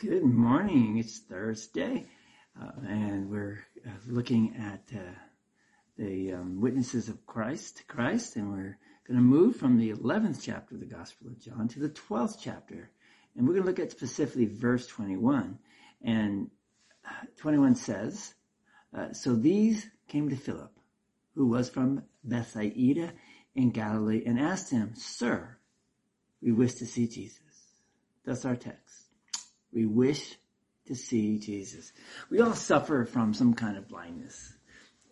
Good morning. It's Thursday, uh, and we're uh, looking at uh, the um, witnesses of Christ, Christ, and we're going to move from the 11th chapter of the Gospel of John to the 12th chapter, and we're going to look at specifically verse 21. And uh, 21 says, uh, "So these came to Philip, who was from Bethsaida in Galilee, and asked him, Sir, we wish to see Jesus." That's our text. We wish to see Jesus. We all suffer from some kind of blindness.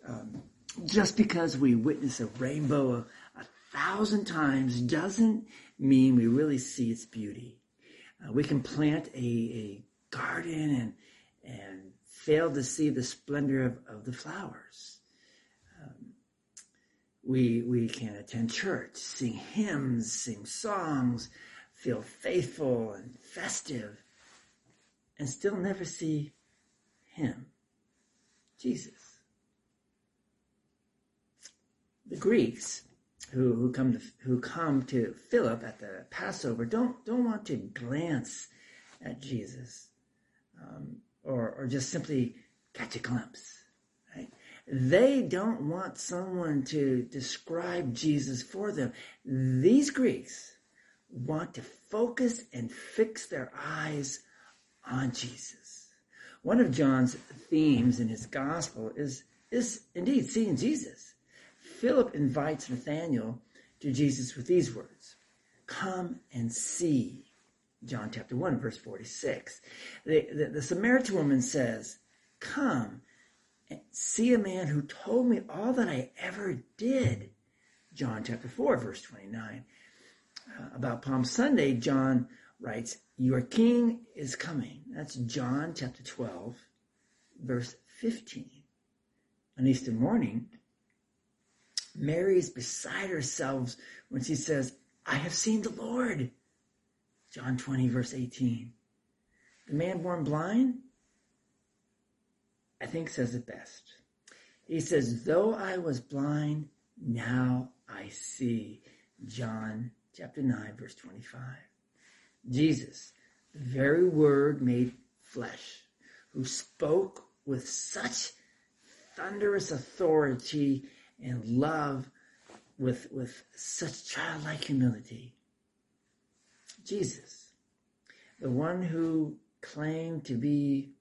Um, just because we witness a rainbow a, a, thousand times doesn't mean we really see its beauty. Uh, we can plant a, a garden and and fail to see the splendor of, of the flowers. Um, we we can attend church, sing hymns, sing songs, feel faithful and festive, and still never see him, Jesus. The Greeks who, who come to who come to Philip at the Passover don't don't want to glance at Jesus, um, or or just simply catch a glimpse. Right? They don't want someone to describe Jesus for them. These Greeks want to focus and fix their eyes on Jesus. One of John's themes in his gospel is, is indeed seeing Jesus. Philip invites Nathanael to Jesus with these words Come and see. John chapter 1, verse 46. The, the, the Samaritan woman says, Come and see a man who told me all that I ever did. John chapter 4, verse 29 uh, about Palm Sunday, John writes, Your king is coming. That's John chapter 12, verse 15. On Easter morning, Mary is beside herself when she says, I have seen the Lord. John 20, verse 18. The man born blind, I think, says it best. He says, Though I was blind, now I see. John chapter 9, verse 25. Jesus, the very word made flesh, who spoke with such thunderous authority and love with, with such childlike humility. Jesus, the one who claimed to be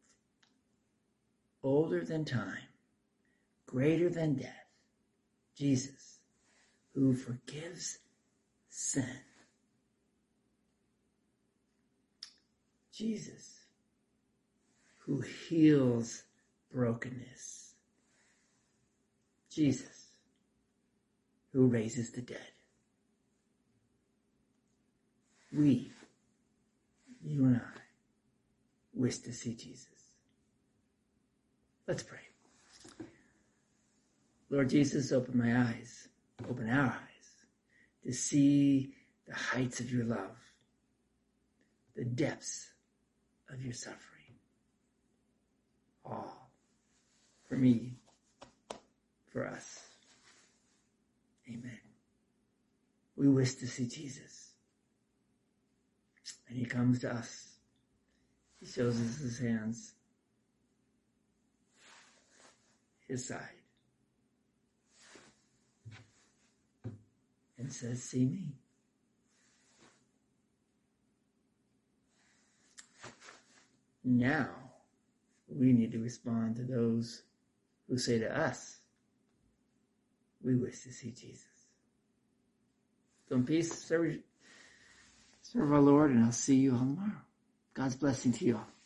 older than time, greater than death. Jesus, who forgives sin. Jesus, who heals brokenness. Jesus, who raises the dead. We, you and I, wish to see Jesus. Let's pray. Lord Jesus, open my eyes, open our eyes to see the heights of your love, the depths of your suffering. All for me, for us. Amen. We wish to see Jesus. And he comes to us. He shows us his hands, his side. and says, See me. Now, we need to respond to those who say to us, We wish to see Jesus. So, in peace, serve, serve our Lord, and I'll see you all tomorrow. God's blessing to you all.